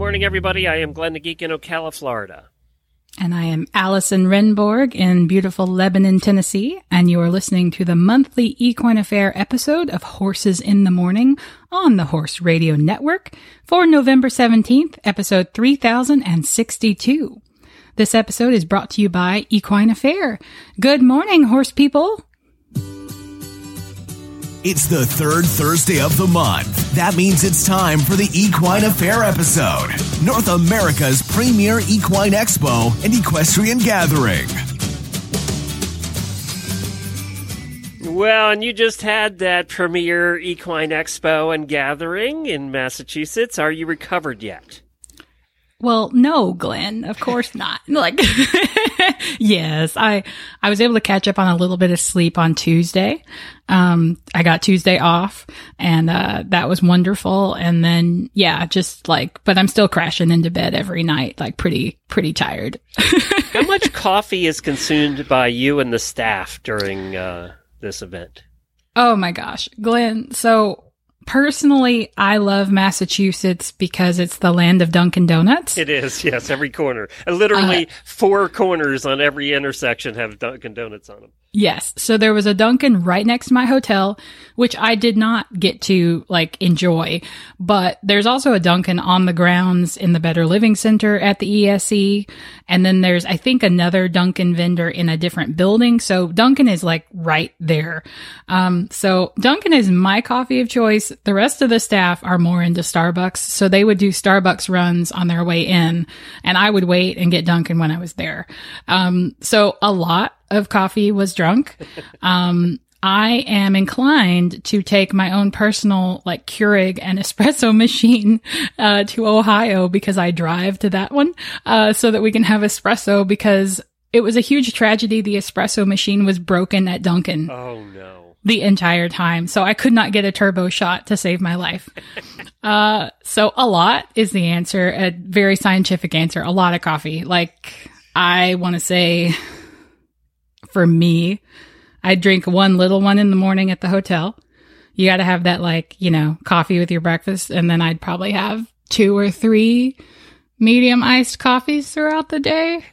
Morning, everybody. I am Glenn the Geek in Ocala, Florida. And I am Allison Rehnborg in beautiful Lebanon, Tennessee, and you are listening to the monthly Equine Affaire episode of Horses in the Morning on the Horse Radio Network for November 17th, episode 3062. This episode is brought to you by Equine Affaire. Good morning, horse people. It's the third Thursday of the month. That means it's time for the Equine Affaire episode, North America's premier equine expo and equestrian gathering. Well, and you just had that premier equine expo and gathering in Massachusetts. Are you recovered yet? Well, no, Glenn, of course not. Like, yes, I, I was able to catch up on a little bit of sleep on Tuesday. Um, I got Tuesday off and, uh, that was wonderful. And then, yeah, just like, but I'm still crashing into bed every night, like pretty, pretty tired. How much coffee is consumed by you and the staff during, uh, this event? Oh my gosh, Glenn. So personally, I love Massachusetts because it's the land of Dunkin' Donuts. It is, yes, every corner. Literally uh, four corners on every intersection have Dunkin' Donuts on them. Yes. So there was a Dunkin' right next to my hotel, which I did not get to like enjoy, but there's also a Dunkin' on the grounds in the Better Living Center at the ESE. And then there's, I think, another Dunkin' vendor in a different building. So Dunkin' is like right there. Um, so Dunkin' is my coffee of choice. The rest of the staff are more into Starbucks. So they would do Starbucks runs on their way in and I would wait and get Dunkin' when I was there. Um, so a lot of coffee was drunk. Um, I am inclined to take my own personal like Keurig and espresso machine uh, to Ohio because I drive to that one uh, so that we can have espresso because it was a huge tragedy. The espresso machine was broken at Dunkin'. Oh no. The entire time. So I could not get a turbo shot to save my life. uh, so a lot is the answer, a very scientific answer. A lot of coffee. Like I want to say for me. I drink one little one in the morning at the hotel. You got to have that like, you know, coffee with your breakfast. And then I'd probably have two or three medium iced coffees throughout the day.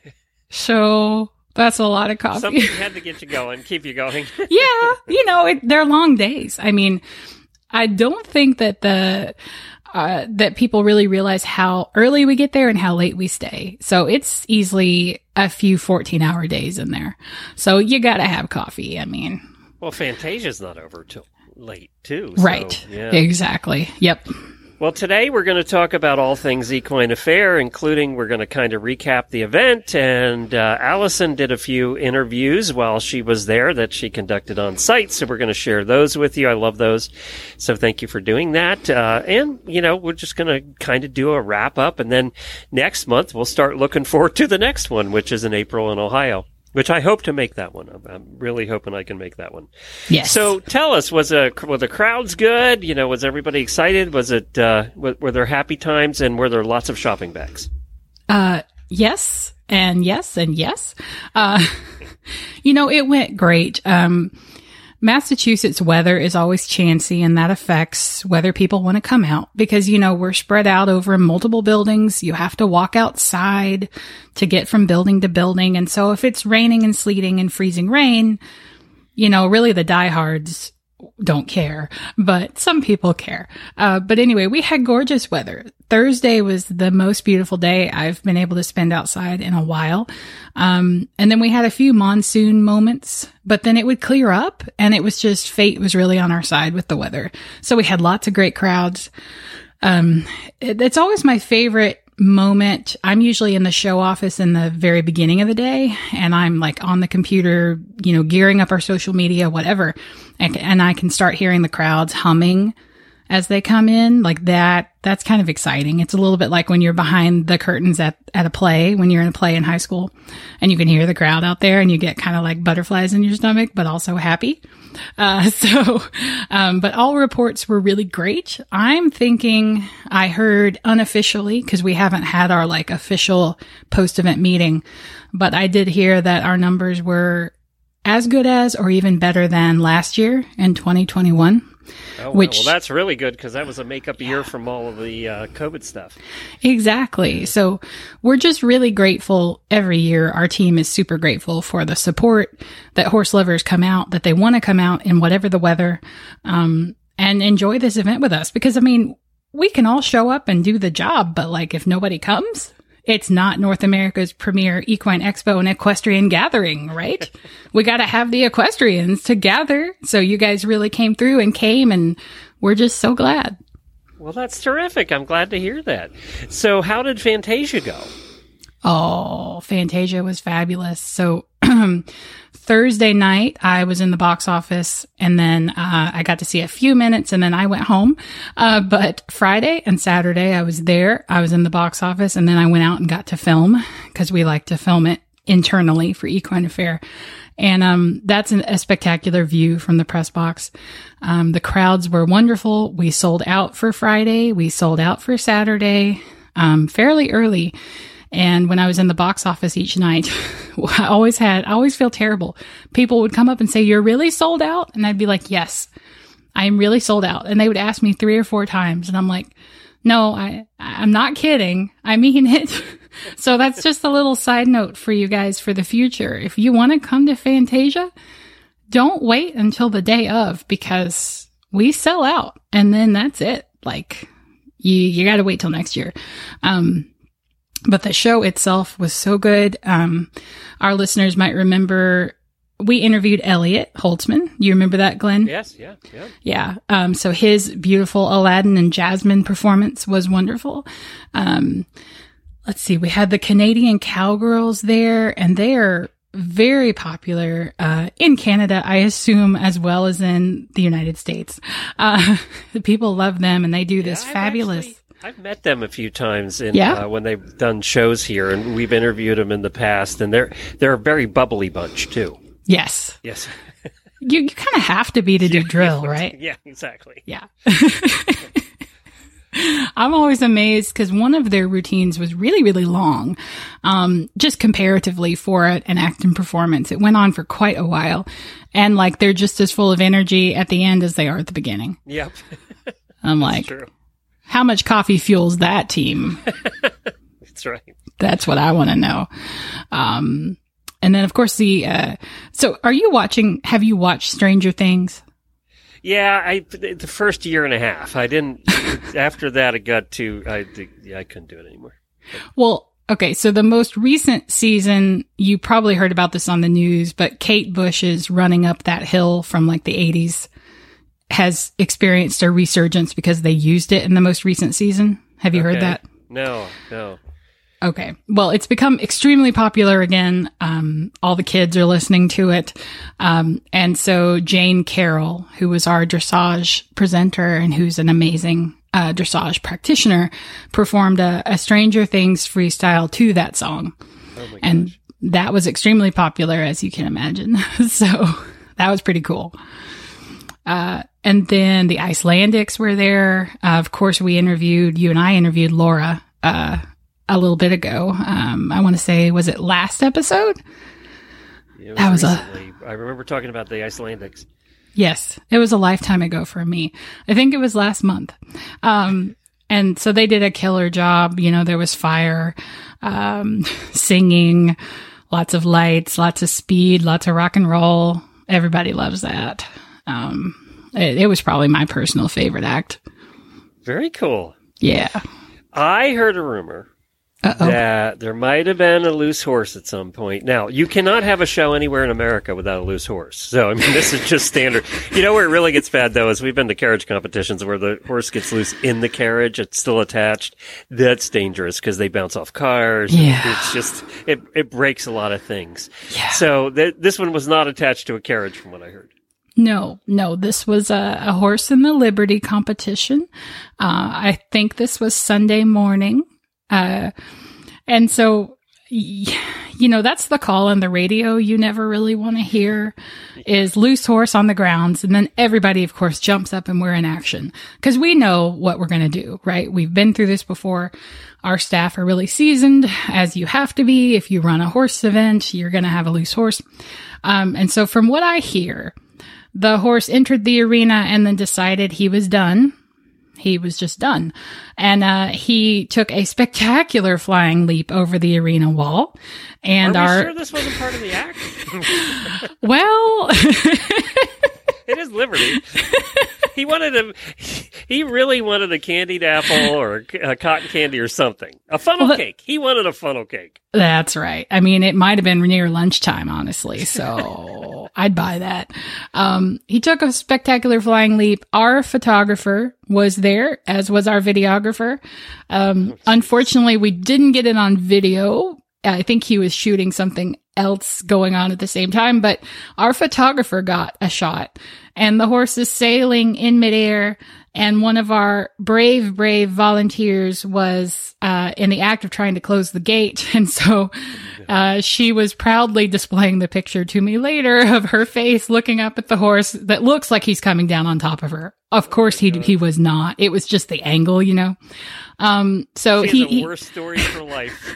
So that's a lot of coffee. Something had to get you going, keep you going. yeah. You know, it, they're long days. I mean, I don't think that the, uh, that people really realize how early we get there and how late we stay. So it's easily a few 14 hour days in there. So you got to have coffee. I mean, well, Fantasia's not over till late too. So, right. Yeah. Exactly. Yep. Well, today we're going to talk about all things Equine Affaire, including we're going to kind of recap the event. And uh, Allison did a few interviews while she was there that she conducted on site. So we're going to share those with you. I love those. So thank you for doing that. Uh, and, you know, we're just going to kind of do a wrap up. And then next month we'll start looking forward to the next one, which is in April in Ohio which I hope to make that one. I'm, I'm, really hoping I can make that one. Yes. So tell us, was a were the crowds good? You know, was everybody excited? Was it uh, were, were there happy times and were there lots of shopping bags? Uh, yes, and yes, and yes. Uh, you know, it went great. Um, Massachusetts weather is always chancy and that affects whether people want to come out because, you know, we're spread out over multiple buildings. You have to walk outside to get from building to building. And so if it's raining and sleeting and freezing rain, you know, really the diehards don't care, but some people care. Uh, but anyway, we had gorgeous weather. Thursday was the most beautiful day I've been able to spend outside in a while. Um, and then we had a few monsoon moments, but then it would clear up and it was just fate was really on our side with the weather. So we had lots of great crowds. Um, it, it's always my favorite moment. I'm usually in the show office in the very beginning of the day and I'm like on the computer, you know, gearing up our social media, whatever. And, I can start hearing the crowds humming as they come in, like that, that's kind of exciting. It's a little bit like when you're behind the curtains at, at a play, when you're in a play in high school and you can hear the crowd out there and you get kind of like butterflies in your stomach, but also happy. Uh, so, um, but all reports were really great. I'm thinking I heard unofficially because we haven't had our like official post event meeting, but I did hear that our numbers were as good as or even better than last year in 2021. Oh, Which- well, that's really good because that was a makeup year from all of the uh, COVID stuff. Exactly. So we're just really grateful every year. Our team is super grateful for the support that horse lovers come out, that they want to come out in whatever the weather, um, and enjoy this event with us. Because I mean, we can all show up and do the job, but like if nobody comes, it's not North America's premier equine expo and equestrian gathering, right? we got to have the equestrians to gather. So you guys really came through and came and we're just so glad. Well, that's terrific. I'm glad to hear that. So, how did Fantasia go? Oh, Fantasia was fabulous. So Thursday night, I was in the box office and then uh, I got to see a few minutes and then I went home. Uh, but Friday and Saturday, I was there. I was in the box office and then I went out and got to film because we like to film it internally for Equine Affaire. And um, that's an, a spectacular view from the press box. Um, the crowds were wonderful. We sold out for Friday. We sold out for Saturday um, fairly early. And when I was in the box office each night, I always had, I always feel terrible. People would come up and say, You're really sold out? And I'd be like, Yes, I am really sold out. And they would ask me three or four times. And I'm like, No, I, I'm not kidding. I mean it. so that's just a little side note for you guys for the future. If you want to come to Fantasia, don't wait until the day of because we sell out and then that's it. Like you, you got to wait till next year. Um, but the show itself was so good. Um, our listeners might remember we interviewed Elliot Holtzman. You remember that, Glenn? Yes, yeah, yeah. Yeah. Um, so his beautiful Aladdin and Jasmine performance was wonderful. Um, let's see. We had the Canadian Cowgirls there and they are very popular, uh, in Canada, I assume, as well as in the United States. Uh, people love them and they do this I've fabulous. actually- I've met them a few times in, Yeah? uh, when they've done shows here, and we've interviewed them in the past, and they're they're a very bubbly bunch too. yes. Yes, You, you kind of have to be to do drill, right? yeah, exactly. Yeah. I'm always amazed because one of their routines was really, really long, um, just comparatively for an acting performance. It went on for quite a while. And like they're just as full of energy at the end as they are at the beginning. Yep, I'm like, true. How much coffee fuels that team? That's right. That's what I want to know. Um, and then of course the, uh, so are you watching, have you watched Stranger Things? Yeah, I the first year and a half. I didn't. after that, it got too. I yeah, I couldn't do it anymore. Well, okay. So the most recent season, you probably heard about this on the news, but Kate Bush is running up that hill from like the 80s has experienced a resurgence because they used it in the most recent season. Have you heard that? No, no. Okay. Well, it's become extremely popular again. Um, all the kids are listening to it. Um, and so Jane Karol, who was our dressage presenter and who's an amazing uh, dressage practitioner, performed a, a Stranger Things freestyle to that song. Oh and that was extremely popular, as you can imagine. so that was pretty cool. Uh, and then the Icelandics were there. Uh, of course, we interviewed, you and I interviewed Laura, uh, a little bit ago. Um, I want to say, was it last episode? It that was a- recently. I remember talking about the Icelandics. Yes, it was a lifetime ago for me. I think it was last month. Um, and so they did a killer job. You know, there was fire, um, singing, lots of lights, lots of speed, lots of rock and roll. Everybody loves that. Um, it, it was probably my personal favorite act. Very cool. Yeah. I heard a rumor Uh oh. that there might have been a loose horse at some point. Now, you cannot have a show anywhere in America without a loose horse. So, I mean, this is just standard. You know where it really gets bad, though, is we've been to carriage competitions where the horse gets loose in the carriage. It's still attached. That's dangerous because they bounce off cars. Yeah. It's just, it, it breaks a lot of things. Yeah. So, th- this one was not attached to a carriage from what I heard. No, no, this was a, a horse in the Liberty competition. Uh, I think this was Sunday morning. Uh, and so, you know, that's the call on the radio you never really want to hear is loose horse on the grounds. And then everybody, of course, jumps up and we're in action because we know what we're going to do, right? We've been through this before. Our staff are really seasoned as you have to be. If you run a horse event, you're going to have a loose horse. Um, and so from what I hear, the horse entered the arena and then decided he was done. He was just done. And uh, he took a spectacular flying leap over the arena wall. And Are we our sure this wasn't part of the act? well, it is Liberty. he wanted a. He really wanted a candied apple or a cotton candy or something. A funnel Well, cake. He wanted a funnel cake. That's right. I mean, it might have been near lunchtime, honestly. So I'd buy that. Um, he took a spectacular flying leap. Our photographer was there, as was our videographer. Um, unfortunately, we didn't get it on video. I think he was shooting something else going on at the same time, but our photographer got a shot and the horse is sailing in midair. And one of our brave, brave volunteers was, uh, in the act of trying to close the gate. And so, uh, she was proudly displaying the picture to me later of her face looking up at the horse that looks like he's coming down on top of her. Of course he, he was not. It was just the angle, you know? Um, so he, has a he- story for life.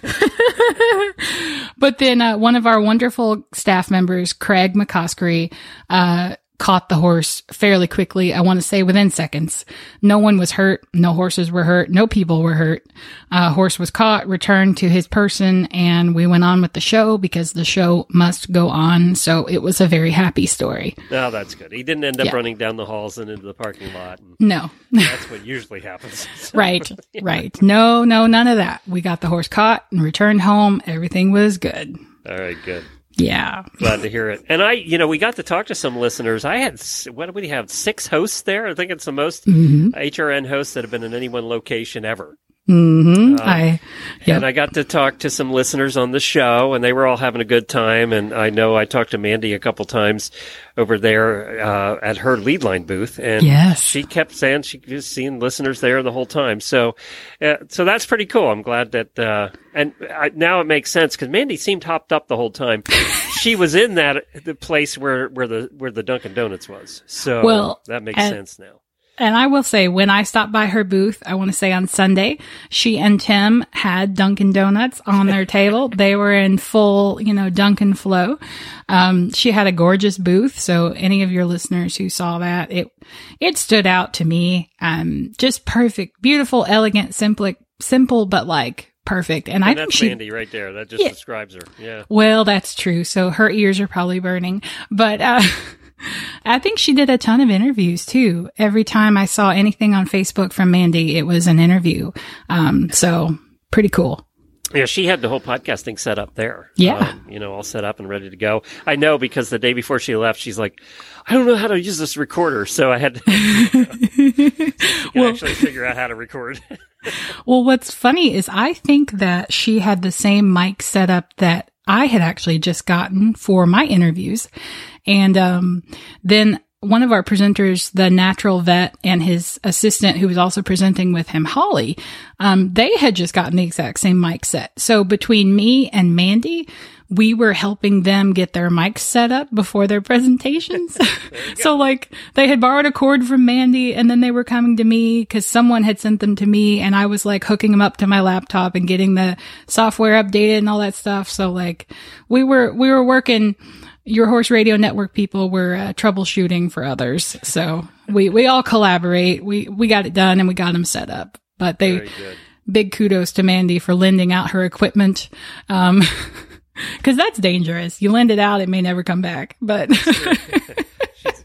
but then uh, one of our wonderful staff members, Craig McCoskery, uh, caught the horse fairly quickly. I want to say within seconds. No one was hurt. No horses were hurt. No people were hurt. Uh, horse was caught, returned to his person, and we went on with the show because the show must go on. So it was a very happy story. No, that's good. He didn't end up Yeah. running down the halls and into the parking lot. No. that's what usually happens. right. Right. No, no, none of that. We got the horse caught and returned home. Everything was good. All right, good. Yeah. Glad to hear it. And I, you know, we got to talk to some listeners. I had, what do we have? Six hosts there. I think it's the most mm-hmm. HRN hosts that have been in any one location ever. Hmm I, Yep. And I got to talk to some listeners on the show, and they were all having a good time. And I know I talked to Mandy a couple times over there uh, at her lead line booth, and Yes. she kept saying she was seeing listeners there the whole time. So, uh, so that's pretty cool. I'm glad that, uh, and I, now it makes sense because Mandy seemed hopped up the whole time. she was in that the place where where the where the Dunkin' Donuts was. So Well, that makes and- sense now. And I will say, when I stopped by her booth, I want to say on Sunday, she and Tim had Dunkin' Donuts on their table. They were in full, you know, Dunkin' flow. Um, she had a gorgeous booth. So any of your listeners who saw that, it, it stood out to me. Um, just perfect, beautiful, elegant, simple, simple, but like perfect. And, I And think that's she, Mandy right there. That just Yeah. describes her. Yeah. well, that's true. So her ears are probably burning, but, uh, I think she did a ton of interviews too. Every time I saw anything on Facebook from Mandy, it was an interview. Um, so pretty cool. Yeah, she had the whole podcasting set up there. Yeah. Um, you know, all set up and ready to go. I know because the day before she left, she's like, I don't know how to use this recorder. So I had to Well- actually figure out how to record. Well, what's funny is I think that she had the same mic setup that I had actually just gotten for my interviews. And, um, then one of our presenters, the natural vet and his assistant who was also presenting with him, Holly, um, they had just gotten the exact same mic set. So between me and Mandy, we were helping them get their mics set up before their presentations. so like they had borrowed a cord from Mandy and then they were coming to me because someone had sent them to me and I was like hooking them up to my laptop and getting the software updated and all that stuff. So like we were, we were working your horse radio network people were uh, troubleshooting for others. So we, we all collaborate. We, we got it done and we got them set up, but they, big kudos to Mandy for lending out her equipment. Um, cause that's dangerous. You lend it out, it may never come back, but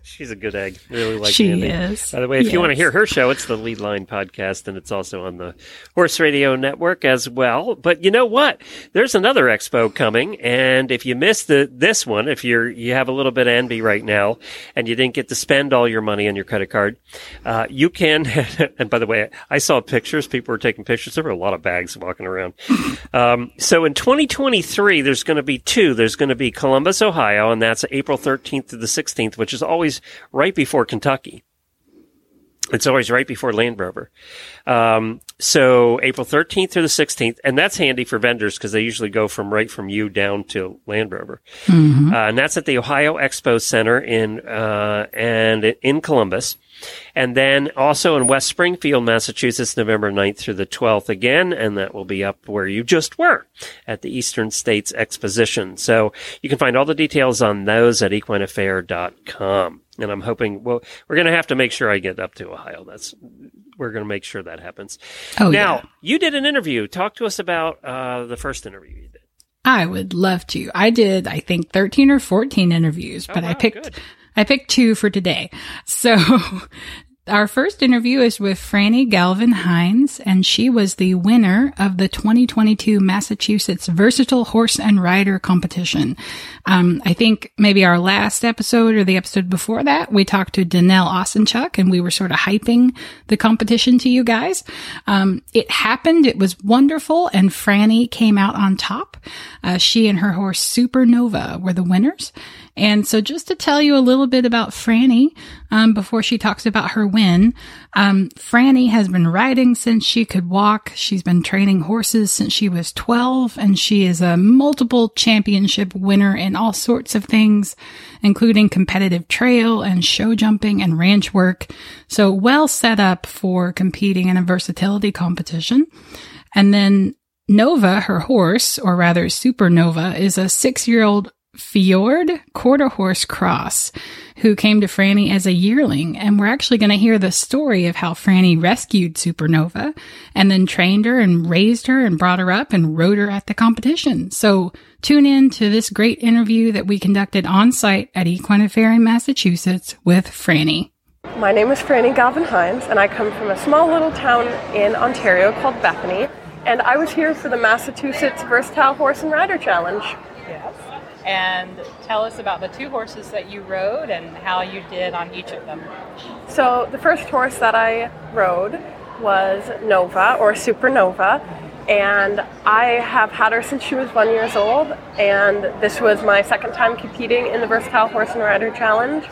She's, a good egg. Really like she Mandy. is. By the way, if you want to hear her show, it's the Lead Line podcast, and it's also on the Horse Radio Network as well. But you know what? There's another expo coming, and if you missed the this one, if you're you have a little bit of envy right now, and you didn't get to spend all your money on your credit card, uh, you can. and by the way, I saw pictures. People were taking pictures. There were a lot of bags walking around. Um, so in 2023, there's going to be two. There's going to be Columbus, Ohio, and that's April 13th to the 16th, which is always always right before Kentucky. It's always right before Land Rover. Um, so April 13th through the 16th, and that's handy for vendors because they usually go from right from you down to Land Rover. Uh, and that's at the Ohio Expo Center in, uh, and in Columbus. And then also in West Springfield, Massachusetts, November 9th through the 12th again. And that will be up where you just were at the Eastern States Exposition. So you can find all the details on those at equineaffaire.com. And I'm hoping, well, we're going to have to make sure I get up to Ohio. That's, we're going to make sure that happens. Oh, now, yeah. you did an interview. Talk to us about, uh, the first interview you did. I would love to. I did, I think, 13 or 14 interviews, but wow, I picked, good. I picked two for today. So our first interview is with Franny Galvin-Hynes, and she was the winner of the 2022 Massachusetts Versatile Horse and Rider competition. Um, I think maybe our last episode or the episode before that, we talked to Danelle Osenchuk and we were sort of hyping the competition to you guys. Um, it happened. It was wonderful. And Franny came out on top. Uh, she and her horse Supernova were the winners. And so just to tell you a little bit about Franny, um, before she talks about her win, um, Franny has been riding since she could walk. She's been training horses since she was 12 and she is a multiple championship winner in all sorts of things, including competitive trail and show jumping and ranch work. So well set up for competing in a versatility competition. And then Nova, her horse, or rather Supernova, is a six year old Fjord quarter horse cross who came to Franny as a yearling. And we're actually going to hear the story of how Franny rescued Supernova and then trained her and raised her and brought her up and rode her at the competition. So tune in to this great interview that we conducted on site at Equine Fair in Massachusetts with Franny. My name is Franny Galvin-Hynes, and I come from a small little town in Ontario called Bethany. And I was here for the Massachusetts Versatile Horse and Rider Challenge. Yes. And tell us about the two horses that you rode and how you did on each of them. So, the first horse that I rode was Nova or Supernova. And I have had her since she was one years old, and this was my second time competing in the Versatile Horse and Rider Challenge.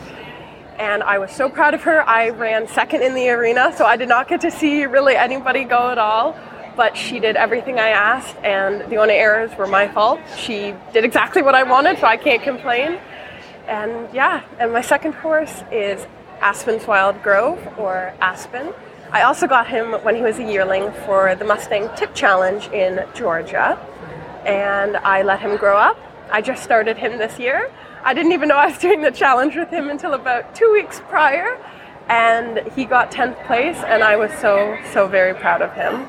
and I was so proud of her. I ran second in the arena, so I did not get to see really anybody go at all. But she did everything I asked, and the only errors were my fault. She did exactly what I wanted, so I can't complain. And yeah, and my second horse is Aspen's Wild Grove, or Aspen. I also got him when he was a yearling for the Mustang Tip Challenge in Georgia, and I let him grow up. I just started him this year. I didn't even know I was doing the challenge with him until about two weeks prior, and he got 10th place, and I was so, so very proud of him.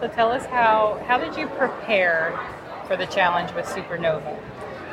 So tell us how how did you prepare for the challenge with Supernova?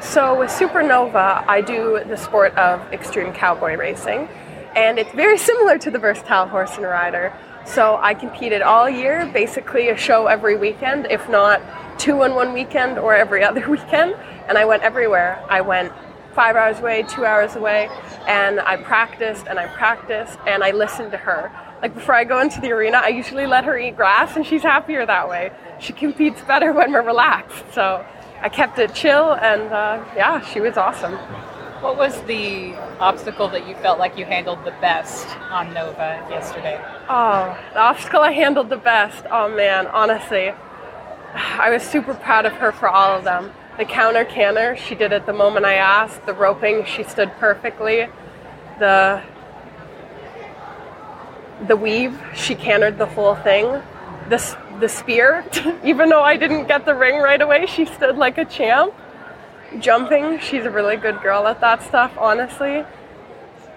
So with Supernova, I do the sport of extreme cowboy racing, and it's very similar to the versatile horse and rider. So I competed all year, basically a show every weekend, if not two in one weekend or every other weekend. And I went everywhere. I went five hours away, two hours away, and I practiced and I practiced and I listened to her. Like before I go into the arena, I usually let her eat grass, and she's happier that way. She competes better when we're relaxed. So I kept it chill, and uh, yeah, she was awesome. What was the obstacle that you felt like you handled the best on Nova yesterday? Oh, the obstacle I handled the best. Oh man, honestly, I was super proud of her for all of them. The counter canter, she did it the moment I asked. The roping, she stood perfectly. The the weave, she cantered the whole thing. The the spear, even though I didn't get the ring right away, she stood like a champ. Jumping, she's a really good girl at that stuff. Honestly,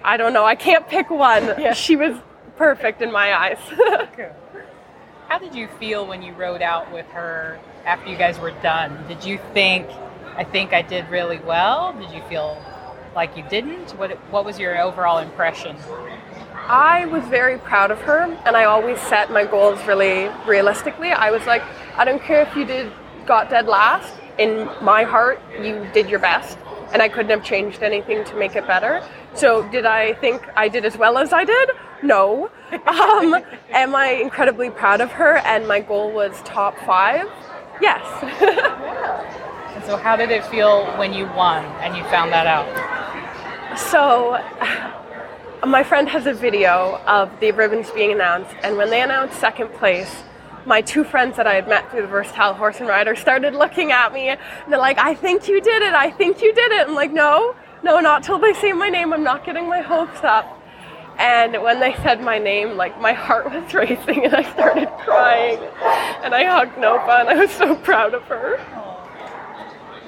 I don't know. I can't pick one. She was perfect in my eyes. How did you feel when you rode out with her after you guys were done? Did you think, I think I did really well? Did you feel like you didn't? What What was your overall impression? I was very proud of her, and I always set my goals really realistically. I was like, I don't care if you did got dead last. In my heart, you did your best, and I couldn't have changed anything to make it better. So, did I think I did as well as I did? No. Um, am I incredibly proud of her? And my goal was top five. Yes. And so, how did it feel when you won and you found that out? So, my friend has a video of the ribbons being announced, and when they announced second place, my two friends that I had met through the Versatile Horse and Rider started looking at me, and they're like, "I think you did it. I think you did it." I'm like, "No, no, not till they say my name. I'm not getting my hopes up." And when they said my name, like my heart was racing, and I started crying, and I hugged Nova, and I was so proud of her.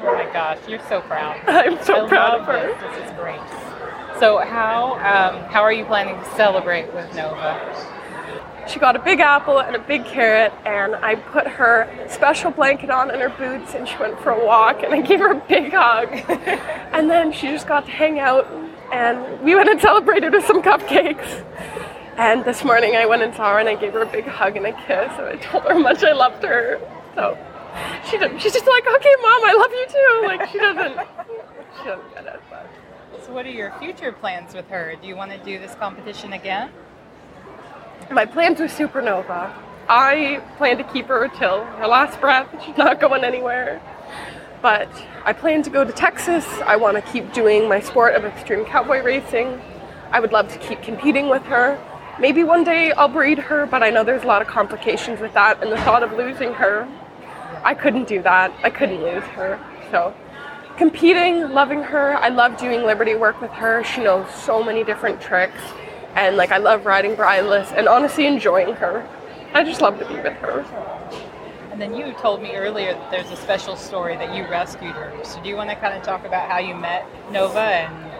Oh my gosh, you're so proud. I'm so I proud of her. This. this is great. So how um, how are you planning to celebrate with Nova? She got a big apple and a big carrot, and I put her special blanket on and her boots, and she went for a walk, and I gave her a big hug. and then she just got to hang out, and we went and celebrated with some cupcakes. And this morning I went and saw her, and I gave her a big hug and a kiss, and I told her how much I loved her. So she she's just like, okay, mom, I love you too. Like she doesn't, she doesn't get it, but. So what are your future plans with her? Do you want to do this competition again? My plans with Supernova. I plan to keep her till her last breath. She's not going anywhere. But I plan to go to Texas. I want to keep doing my sport of extreme cowboy racing. I would love to keep competing with her. Maybe one day I'll breed her, but I know there's a lot of complications with that, and the thought of losing her, I couldn't do that. I couldn't lose her. So, competing, loving her. I love doing Liberty work with her. She knows so many different tricks and like I love riding bridleless and honestly enjoying her. I just love to be with her. And then you told me earlier that there's a special story that you rescued her. So do you want to kind of talk about how you met Nova and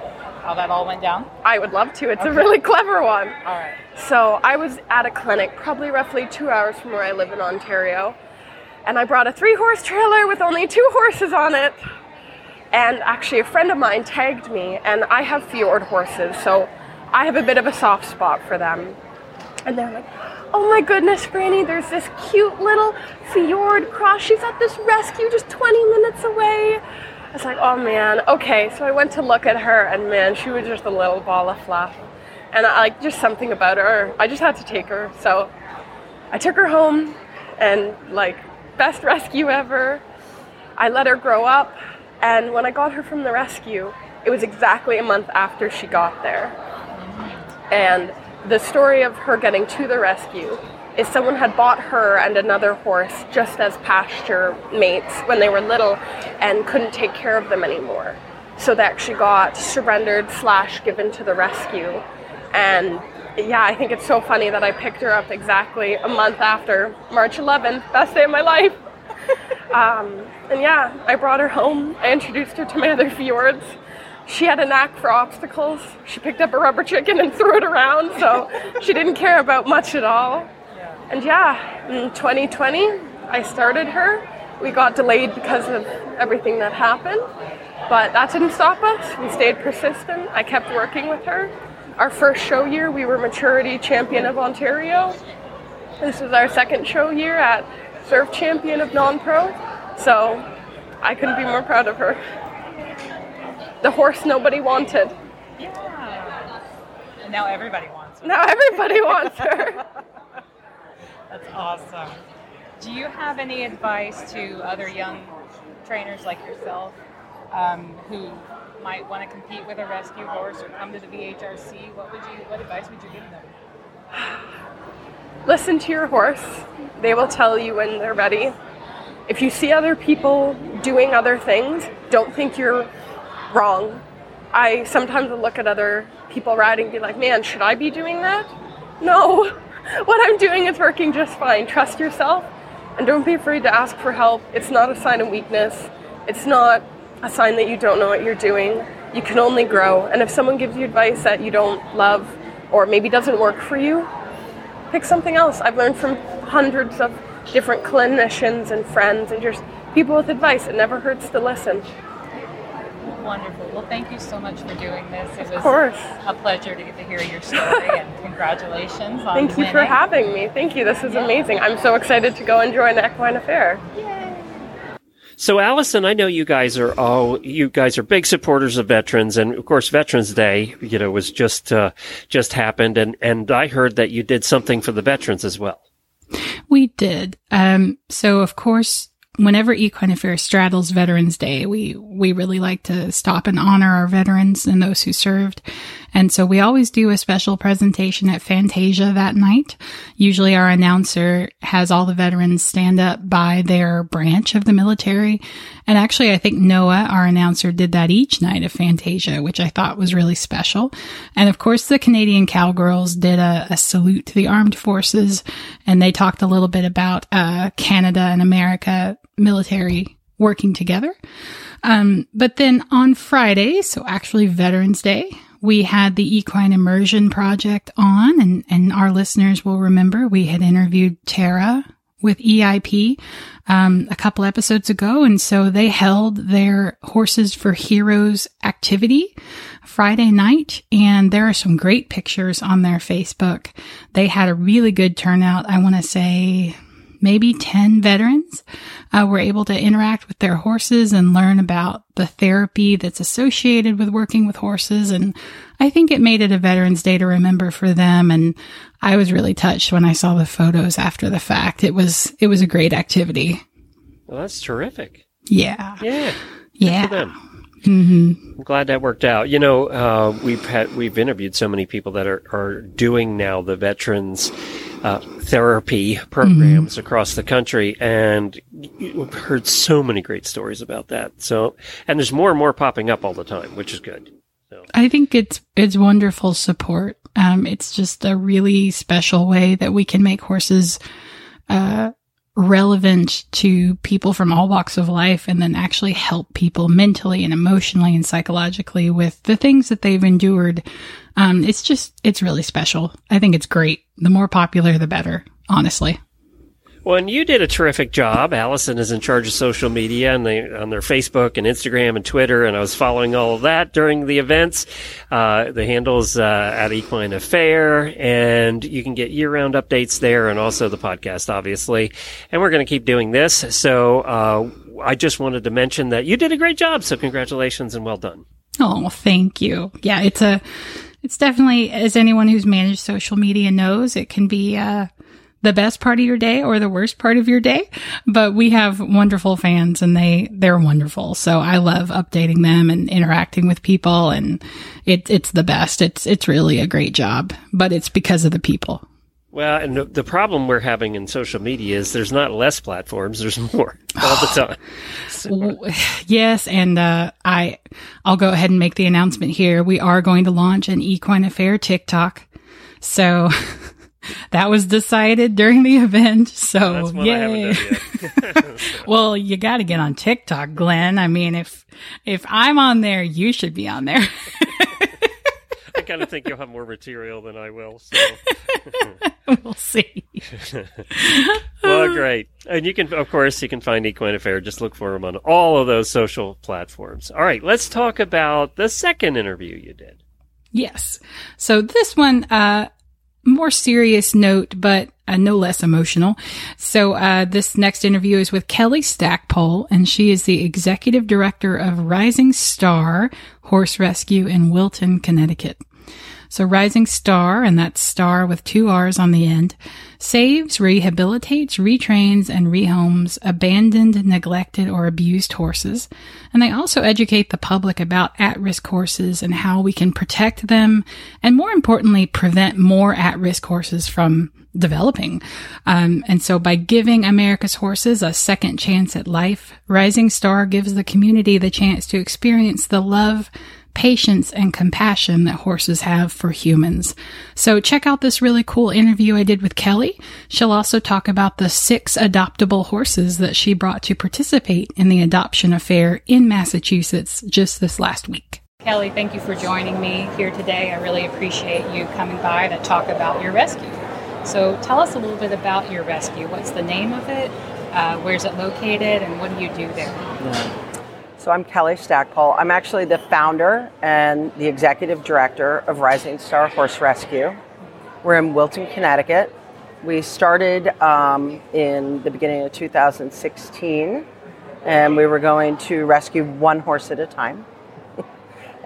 how that all went down? I would love to. It's a really clever one. All right. So I was at a clinic, probably roughly two hours from where I live in Ontario, and I brought a three horse trailer with only two horses on it. And actually, a friend of mine tagged me, and I have fjord horses, so I have a bit of a soft spot for them. And they're like, oh my goodness, Franny, there's this cute little fjord cross. She's at this rescue just 20 minutes away. I was like, oh man, okay. So I went to look at her, and man, she was just a little ball of fluff. And I like just something about her. I just had to take her. So I took her home, and like, best rescue ever. I let her grow up, and when I got her from the rescue, it was exactly a month after she got there. And the story of her getting to the rescue is someone had bought her and another horse just as pasture mates when they were little and couldn't take care of them anymore. So they actually got surrendered slash given to the rescue. And yeah, I think it's so funny that I picked her up exactly a month after March 11th, best day of my life. um, and yeah, I brought her home. I introduced her to my other fjords she had a knack for obstacles. She picked up a rubber chicken and threw it around, so she didn't care about much at all. And yeah, in 2020, I started her. We got delayed because of everything that happened, but that didn't stop us. We stayed persistent. I kept working with her. Our first show year, we were maturity champion of Ontario. This is our second show year at surf champion of non-pro. So I couldn't be more proud of her the horse nobody wanted. Yeah. And now everybody wants her. Now everybody wants her. That's awesome. Do you have any advice to other young trainers like yourself um, who might want to compete with a rescue horse or come to the VHRC? What would you? What advice would you give them? Listen to your horse. They will tell you when they're ready. If you see other people doing other things, don't think you're wrong. I sometimes look at other people riding and be like, man, should I be doing that? No. What I'm doing is working just fine. Trust yourself and don't be afraid to ask for help. It's not a sign of weakness. It's not a sign that you don't know what you're doing. You can only grow. And if someone gives you advice that you don't love or maybe doesn't work for you, pick something else. I've learned from hundreds of different clinicians and friends and just people with advice. It never hurts to listen. Wonderful. Well, thank you so much for doing this. It was of course. a pleasure to get to hear your story and congratulations on Thank you winning. for having me. Thank you. This is Yeah. amazing. I'm so excited to go and join the Equine Affaire. Yay. So, Allison, I know you guys are all you guys are big supporters of veterans, and of course, Veterans Day, you know, was just uh, just happened, and and I heard that you did something for the veterans as well. We did. Um, so of course, whenever Equine straddles Veterans Day, we, we really like to stop and honor our veterans and those who served. And so we always do a special presentation at Fantasia that night. Usually our announcer has all the veterans stand up by their branch of the military. And actually, I think Noah, our announcer, did that each night of Fantasia, which I thought was really special. And of course, the Canadian Cowgirls did a, a salute to the armed forces and they talked a little bit about, uh, Canada and America military working together. Um, but then on Friday, so actually Veterans Day, we had the Equine Immersion Project on, and, and our listeners will remember we had interviewed Tara with EIP um, a couple episodes ago, and so they held their Horses for Heroes activity Friday night, and there are some great pictures on their Facebook. They had a really good turnout. I want to say maybe 10 veterans uh, were able to interact with their horses and learn about the therapy that's associated with working with horses. And I think it made it a Veterans Day to remember for them. And I was really touched when I saw the photos after the fact. It was, it was a great activity. Well, that's terrific. Yeah. Yeah. Good Yeah. Mm-hmm. I'm glad that worked out. You know, uh, we've had we've interviewed so many people that are, are doing now the veterans uh, therapy programs across the country, and we've heard so many great stories about that. So, and there's more and more popping up all the time, which is good. So, I think it's it's wonderful support. Um, it's just a really special way that we can make horses uh, relevant to people from all walks of life, and then actually help people mentally and emotionally and psychologically with the things that they've endured. Um, it's just it's really special. I think it's great. The more popular, the better. Honestly. Well, and you did a terrific job. Allison is in charge of social media and they on their Facebook and Instagram and Twitter, and I was following all of that during the events. Uh, the handles uh, at Equine Affaire, and you can get year-round updates there, and also the podcast, obviously. And we're going to keep doing this. So uh, I just wanted to mention that you did a great job. So congratulations and well done. Oh, thank you. Yeah, it's a, it's definitely, as anyone who's managed social media knows, it can be, uh, the best part of your day or the worst part of your day. But we have wonderful fans and they, they're wonderful. So I love updating them and interacting with people and it, it's the best. It's, it's really a great job, but it's because of the people. Well, and the, the problem we're having in social media is there's not less platforms, there's more all the time. W- Yes, and uh, I I'll go ahead and make the announcement here. We are going to launch an Equine Affaire TikTok. So that was decided during the event. So That's one I yay. haven't done yet. well, you got to get on TikTok, Glenn. I mean, if if I'm on there, you should be on there. I kind of think you'll have more material than I will. So. we'll see. Well, great. And you can, of course, you can find Equine Affaire. Just look for them on all of those social platforms. All right, let's talk about the second interview you did. Yes. So this one, uh, more serious note, but uh, no less emotional. So, uh, this next interview is with Kelly Stackpole, and she is the executive director of Rising Starr Horse Rescue in Wilton, Connecticut. So Rising Starr, and that's star with two R's on the end, saves, rehabilitates, retrains, and rehomes abandoned, neglected, or abused horses. And they also educate the public about at-risk horses and how we can protect them, and more importantly, prevent more at-risk horses from developing. Um, and so by giving America's horses a second chance at life, Rising Starr gives the community the chance to experience the love, patience and compassion that horses have for humans. So check out this really cool interview I did with Kelly. She'll also talk about the six adoptable horses that she brought to participate in the Adoption Affaire in Massachusetts just this last week. Kelly, thank you for joining me here today. I really appreciate you coming by to talk about your rescue. So tell us a little bit about your rescue. What's the name of it? Uh, where's it located? And what do you do there? So I'm Kelly Stackpole. I'm actually the founder and the executive director of Rising Starr Horse Rescue. We're in Wilton, Connecticut. We started um, in the beginning of 2016, and we were going to rescue one horse at a time.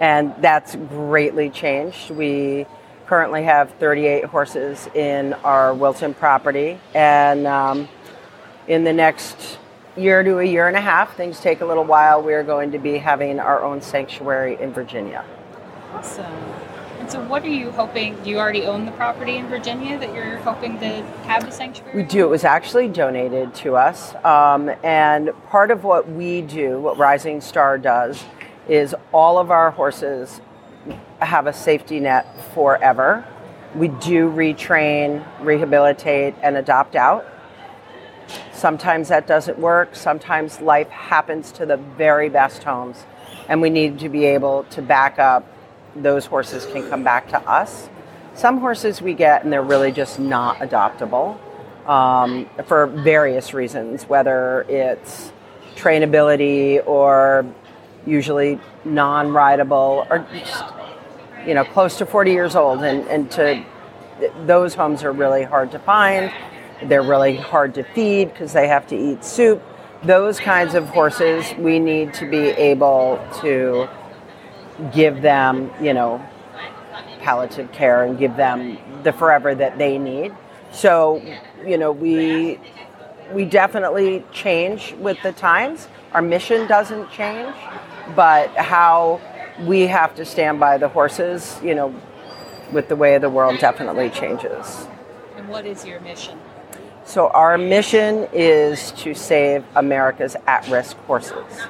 and that's greatly changed. We currently have 38 horses in our Wilton property, and um, in the next year to a year and a half. Things take a little while. We are going to be having our own sanctuary in Virginia. Awesome. And so, what are you hoping? Do you already own the property in Virginia that you're hoping to have the sanctuary? We do. It was actually donated to us. Um, and part of what we do, what Rising Starr does, is all of our horses have a safety net forever. We do retrain, rehabilitate, and adopt out. Sometimes that doesn't work. Sometimes life happens to the very best homes, and we need to be able to back up. Those horses can come back to us. Some horses we get, and they're really just not adoptable um, for various reasons, whether it's trainability or usually non-rideable or just, you know close to 40 years old and, and to those homes are really hard to find they're really hard to feed because they have to eat soup those kinds of horses we need to be able to give them you know palliative care and give them the forever that they need so you know we we definitely change with the times our mission doesn't change but how we have to stand by the horses, you know, with the way the world definitely changes. And what is your mission? So, our mission is to save America's at risk horses.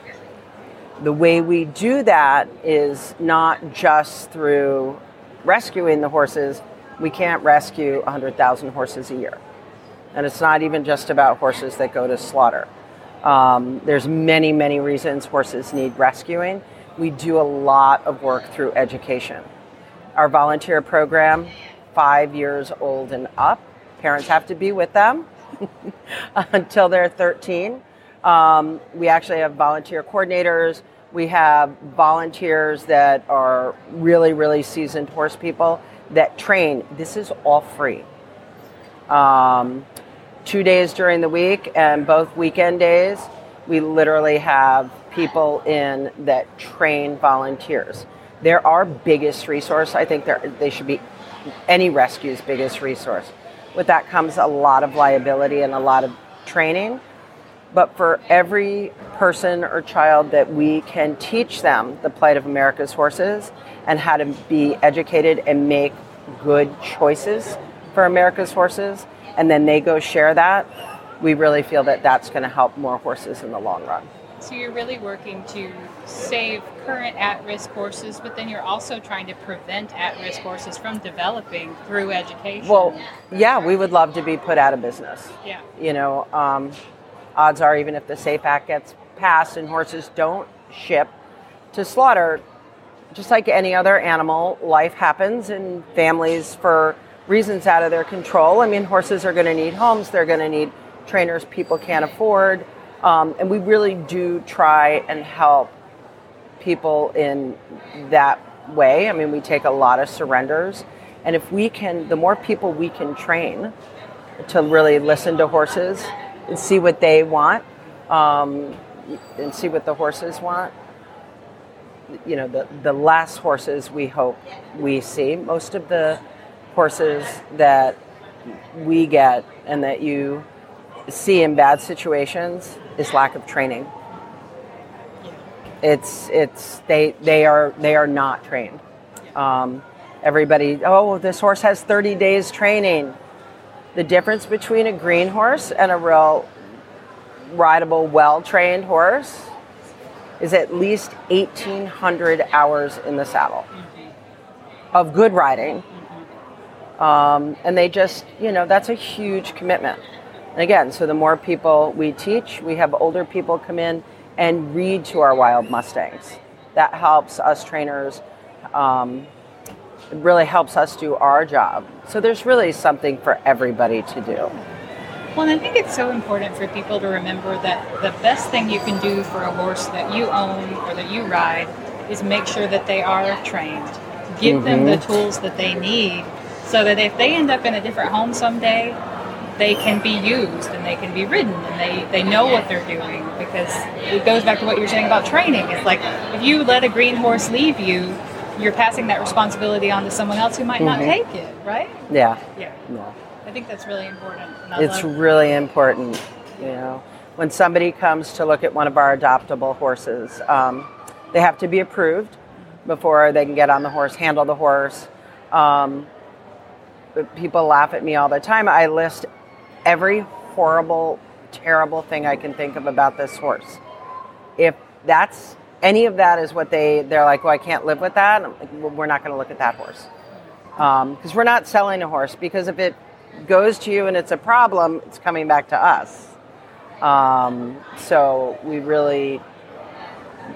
The way we do that is not just through rescuing the horses, we can't rescue 100,000 horses a year. And it's not even just about horses that go to slaughter. Um, there's many, many reasons horses need rescuing. We do a lot of work through education. Our volunteer program, five years old and up, parents have to be with them until they're 13. Um, we actually have volunteer coordinators. We have volunteers that are really, really seasoned horse people that train. This is all free. Um, two days during the week and both weekend days, we literally have people in that train volunteers. They're our biggest resource. I think they should be any rescue's biggest resource. With that comes a lot of liability and a lot of training. But for every person or child that we can teach them the plight of America's horses and how to be educated and make good choices for America's horses, and then they go share that, we really feel that that's going to help more horses in the long run. So you're really working to save current at-risk horses, but then you're also trying to prevent at-risk horses from developing through education. Well, yeah, we would love to be put out of business. Yeah. You know, um, odds are even if the SAFE Act gets passed and horses don't ship to slaughter, just like any other animal, life happens and families for reasons out of their control. I mean, horses are going to need homes, they're going to need trainers people can't afford. Um, and we really do try and help people in that way. I mean, we take a lot of surrenders. And if we can, the more people we can train to really listen to horses and see what they want um, and see what the horses want, you know, the, the less horses we hope we see. Most of the horses that we get and that you see in bad situations is lack of training. It's it's they they are they are not trained. Um, everybody, oh, this horse has 30 days training. The difference between a green horse and a real rideable, well trained horse is at least 1,800 hours in the saddle of good riding. Um, and they just, you know, that's a huge commitment. And again, so the more people we teach, we have older people come in and read to our wild Mustangs. That helps us trainers. Um, it really helps us do our job. So there's really something for everybody to do. Well, I think it's so important for people to remember that the best thing you can do for a horse that you own or that you ride is make sure that they are trained. Give mm-hmm. them the mm-hmm. tools that they need so that if they end up in a different home someday, they can be used and they can be ridden and they, they know what they're doing because it goes back to what you're saying about training. It's like if you let a green horse leave you, you're passing that responsibility on to someone else who might mm-hmm. not take it, right? Yeah. Yeah. Yeah. I think that's really important. It's really important, you know. when somebody comes to look at one of our adoptable horses, um, they have to be approved before they can get on the horse, handle the horse. Um, people laugh at me all the time. I list every horrible, terrible thing I can think of about this horse. If that's any of that is what they they're like, well, I can't live with that. I'm like, well, we're not going to look at that horse because we're not selling a horse. Because if it goes to you and it's a problem, it's coming back to us. Um, so we really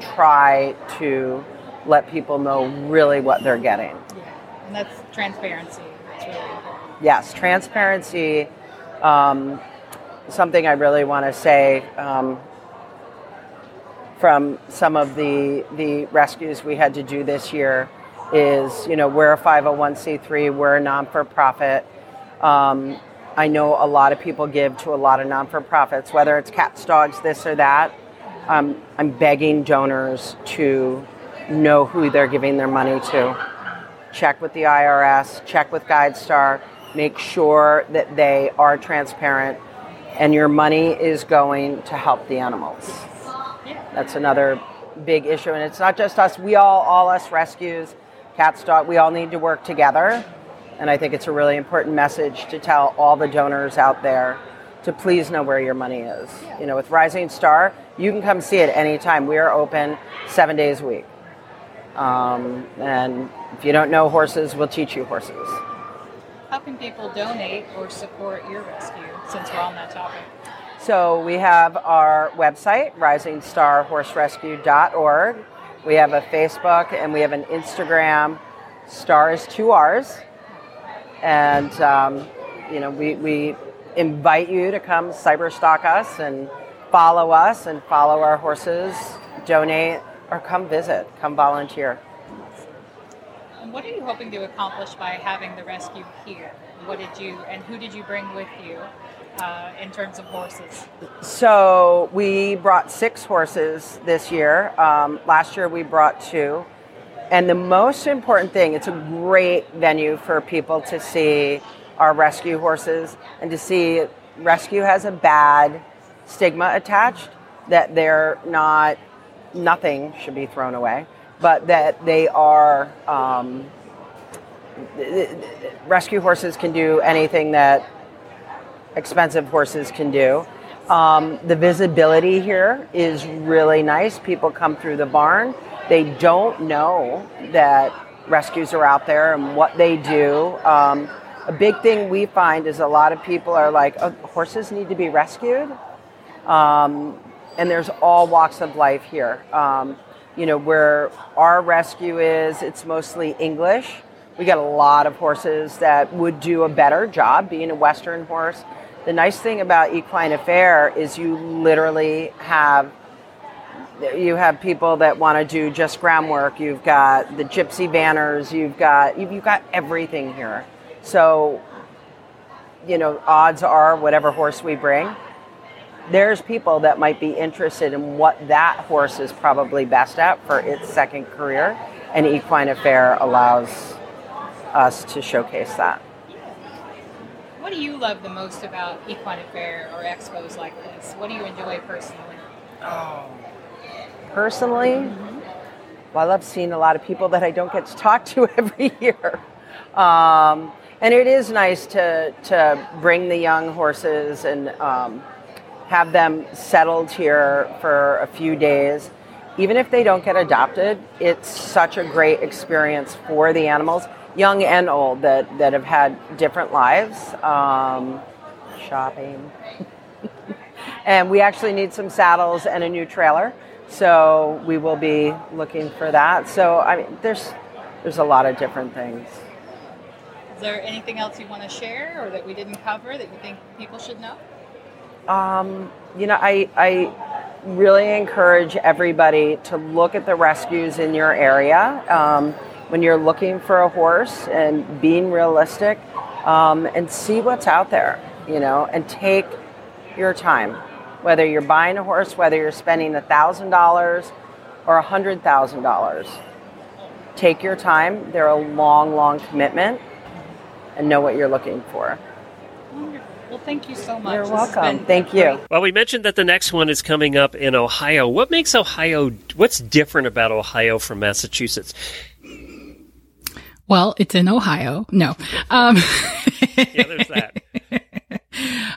try to let people know really what they're getting. Yeah, and that's transparency. That's really important. Yes, transparency. Um, something I really want to say um, from some of the the rescues we had to do this year is, you know, we're a 501c3, we're a non for profit. Um, I know a lot of people give to a lot of non for profits, whether it's cats, dogs, this or that. Um, I'm begging donors to know who they're giving their money to. Check with the IRS, check with GuideStar, make sure that they are transparent and your money is going to help the animals. That's another big issue. And it's not just us, we all, all us rescues, cats, dog, we all need to work together. And I think it's a really important message to tell all the donors out there to please know where your money is. You know, with Rising Starr, you can come see it anytime. We are open seven days a week. Um, and if you don't know horses, we'll teach you horses. How can people donate or support your rescue since we're on that topic? So we have our website, risingstarrhorserescue.org. We have a Facebook and we have an Instagram. Starr is two R's. And, um, you know, we, we invite you to come cyberstalk us and follow us and follow our horses, donate, or come visit, come volunteer. And what are you hoping to accomplish by having the rescue here? What did you and who did you bring with you uh, in terms of horses? So we brought six horses this year. Um, last year we brought two. And the most important thing, it's a great venue for people to see our rescue horses and to see rescue has a bad stigma attached that they're not, nothing should be thrown away, but that they are, um, rescue horses can do anything that expensive horses can do. Um, the visibility here is really nice. People come through the barn. They don't know that rescues are out there and what they do. Um, a big thing we find is a lot of people are like, oh, horses need to be rescued. Um, and there's all walks of life here. Um, you know, where our rescue is, it's mostly English. We got a lot of horses that would do a better job being a Western horse. The nice thing about Equine Affaire is you literally have you have people that want to do just groundwork. You've got the Gypsy Vanners. You've got you've, you've got everything here. So, you know, odds are whatever horse we bring, there's people that might be interested in what that horse is probably best at for its second career, and Equine Affaire allows us to showcase that. What do you love the most about Equine Affaire or expos like this? What do you enjoy personally? Personally, well, I love seeing a lot of people that I don't get to talk to every year. Um, and it is nice to, to bring the young horses and um, have them settled here for a few days. Even if they don't get adopted, it's such a great experience for the animals, young and old, that, that have had different lives. Um, shopping. and we actually need some saddles and a new trailer. So we will be looking for that. So I mean, there's there's a lot of different things. Is there anything else you want to share or that we didn't cover that you think people should know? Um, you know, I I really encourage everybody to look at the rescues in your area um, when you're looking for a horse and being realistic um, and see what's out there. You know, and take your time whether you're buying a horse, whether you're spending $1,000 or $100,000. Take your time. They're a long, long commitment and know what you're looking for. Well, thank you so much. You're welcome. Thank you. great. Well, we mentioned that the next one is coming up in Ohio. What makes Ohio? What's different about Ohio from Massachusetts? Well, it's in Ohio. No. Um, Yeah, there's that.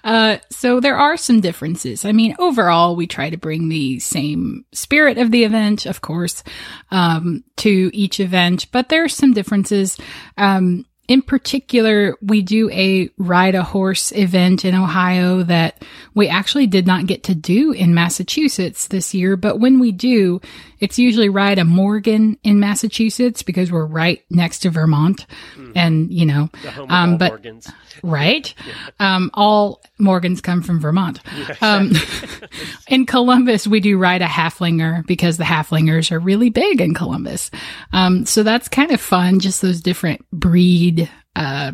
Uh, so there are some differences. I mean, overall, we try to bring the same spirit of the event, of course, um, to each event, but there are some differences. Um, in particular, we do a ride a horse event in Ohio that we actually did not get to do in Massachusetts this year. But when we do, it's usually ride a Morgan in Massachusetts because we're right next to Vermont. And, you know, The home of um, but Morgans. Right? Um, all Morgans come from Vermont. Um, in Columbus, we do ride a Haflinger because the Haflingers are really big in Columbus. Um, so that's kind of fun, just those different breed, uh,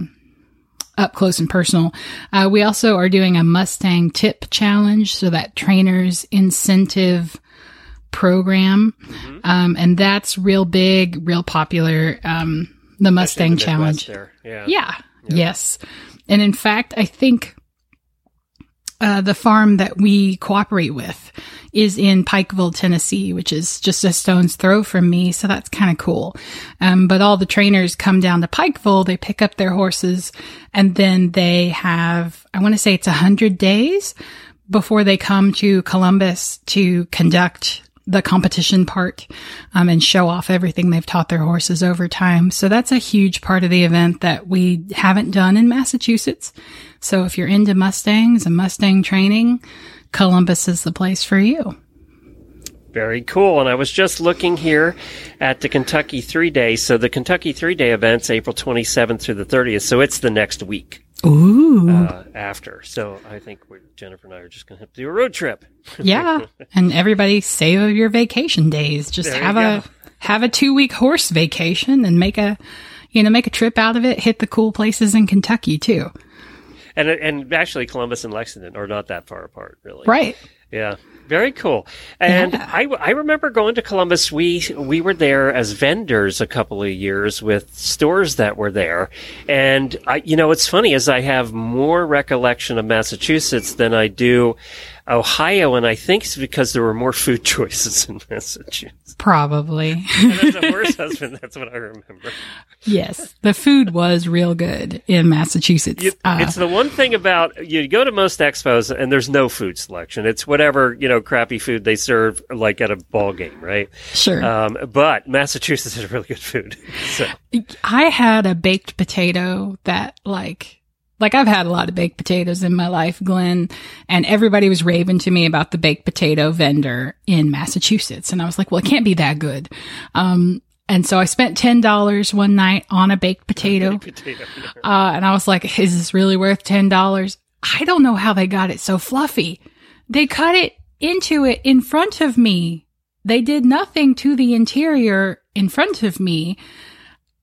up close and personal. Uh, we also are doing a Mustang tip challenge, so that trainers incentive program. Um, and that's real big, real popular. Um, the Mustang challenge. There. Yeah. Yeah. Yes. And in fact, I think uh, the farm that we cooperate with is in Pikeville, Tennessee, which is just a stone's throw from me. So that's kind of cool. Um, but all the trainers come down to Pikeville, they pick up their horses, and then they have, I want to say it's a hundred days before they come to Columbus to conduct the competition part um, and show off everything they've taught their horses over time. So that's a huge part of the event that we haven't done in Massachusetts. So if you're into Mustangs and Mustang training, Columbus is the place for you. Very cool. And I was just looking here at the Kentucky three day. So the Kentucky three day event's April 27th through the 30th. So it's the next week Ooh. uh, after. So I think we're, Jennifer and I are just going to have to do a road trip. yeah. And everybody save your vacation days. Just There have a have a two week horse vacation and make a you know, make a trip out of it, hit the cool places in Kentucky too. And, and actually, Columbus and Lexington are not that far apart, really. Right. Yeah, very cool. And Yeah. I, I remember going to Columbus. We we were there as vendors a couple of years with stores that were there, and I, you know, it's funny as I have more recollection of Massachusetts than I do Ohio, and I think it's because there were more food choices in Massachusetts. Probably. As a horse husband, that's what I remember. yes. The food was real good in Massachusetts. You, Uh, it's the one thing about you go to most expos and there's no food selection. It's whatever you know, crappy food they serve, like at a ball game, right? sure. Um, but Massachusetts has really good food. So I had a baked potato that like like I've had a lot of baked potatoes in my life, Glenn, and everybody was raving to me about the baked potato vendor in Massachusetts. And I was like, well, it can't be that good. Um, and so I spent $10 one night on a baked potato. potato. Uh, and I was like, is this really worth $10? I don't know how they got it so fluffy. They cut it into it in front of me. They did nothing to the interior in front of me.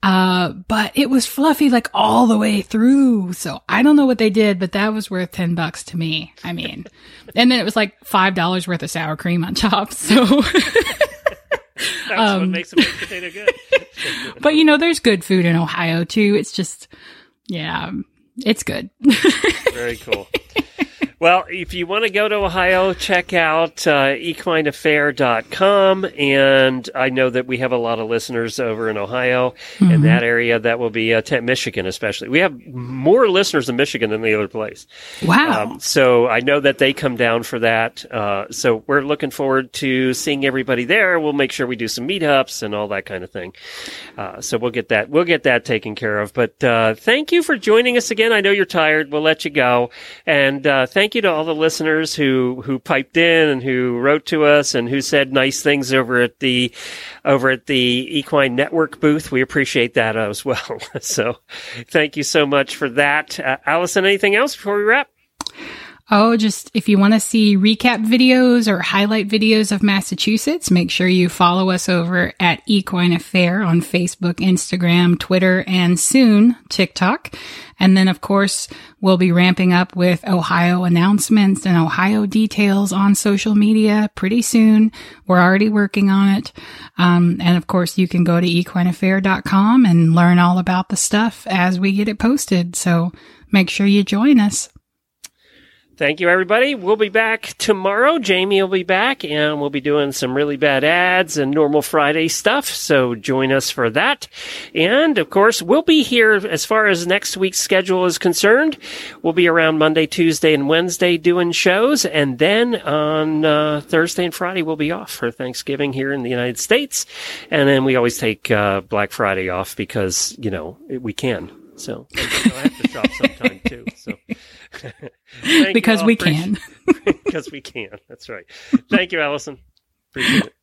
Uh, but it was fluffy like all the way through. So I don't know what they did, but that was worth 10 bucks to me. I mean, and then it was like $5 worth of sour cream on top. So, That's what Um, makes a baked potato good. but you know, there's good food in Ohio too. It's just, yeah, it's good. Very cool. Well, if you want to go to Ohio, check out uh, equineaffaire.com. And I know that we have a lot of listeners over in Ohio in that area. That will be uh, te- Michigan, especially. We have more listeners in Michigan than the other place. wow. Um, so I know that they come down for that. Uh, so we're looking forward to seeing everybody there. We'll make sure we do some meetups and all that kind of thing. Uh, so we'll get that we'll get that taken care of. But uh, thank you for joining us again. I know you're tired. We'll let you go. And uh, thank you to all the listeners who who piped in and who wrote to us and who said nice things over at the over at the Equine Network booth. We appreciate that as well. so thank you so much for that. Uh, Allison, anything else before we wrap? Oh, just if you want to see recap videos or highlight videos of Massachusetts, make sure you follow us over at Equine Affaire on Facebook, Instagram, Twitter, and soon TikTok. And then, of course, we'll be ramping up with Ohio announcements and Ohio details on social media pretty soon. We're already working on it. Um, and of course, you can go to equineaffaire.com and learn all about the stuff as we get it posted. So make sure you join us. Thank you, everybody. We'll be back tomorrow. Jamie will be back, and we'll be doing some really bad ads and normal Friday stuff. So join us for that. And of course, we'll be here as far as next week's schedule is concerned. We'll be around Monday, Tuesday, and Wednesday doing shows, and then on uh, Thursday and Friday we'll be off for Thanksgiving here in the United States, and then we always take uh, Black Friday off because you know we can. So I have to shop sometime too. So. because we can. because we can. That's right. Thank you, Allison. Appreciate it.